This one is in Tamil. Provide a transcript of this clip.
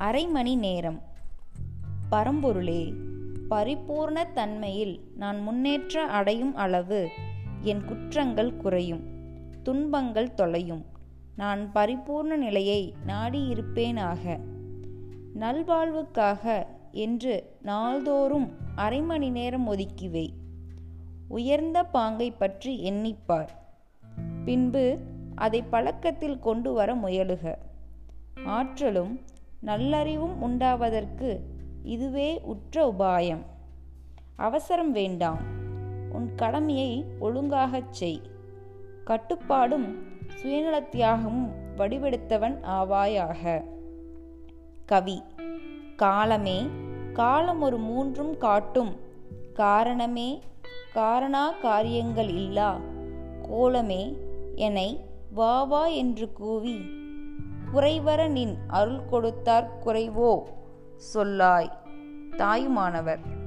அரை மணி நேரம். பரம்பொருளே பரிபூர்ண தன்மையில் நான் முன்னேற்ற அடையும் அளவு என் குற்றங்கள் குறையும் துன்பங்கள் தொலையும். நான் பரிபூர்ண நிலையை நாடியிருப்பேனாக. நல்வாழ்வுக்காக என்று நாள்தோறும் அரை மணி நேரம் ஒதுக்கிவை. உயர்ந்த பாங்கை பற்றி எண்ணிப்பார். பின்பு அதை பழக்கத்தில் கொண்டு வர முயலுக. ஆற்றலும் நல்லறிவும் உண்டாவதற்கு இதுவே உற்ற உபாயம். அவசரம் வேண்டாம். உன் கடமையை ஒழுங்காகச் செய். கட்டுப்பாடும் சுயநலத்தியாகமும் வடிவெடுத்தவன் ஆவாயாக. கவி காலமே காலம் ஒரு மூன்றும் காட்டும். காரணமே காரணா காரியங்கள் இல்லா. கோலமே என்னை வா வா என்று கூவி குறைவர நின் அருள் கொடுத்தார் குறைவோ? சொல்லாய். தாயுமானவர்.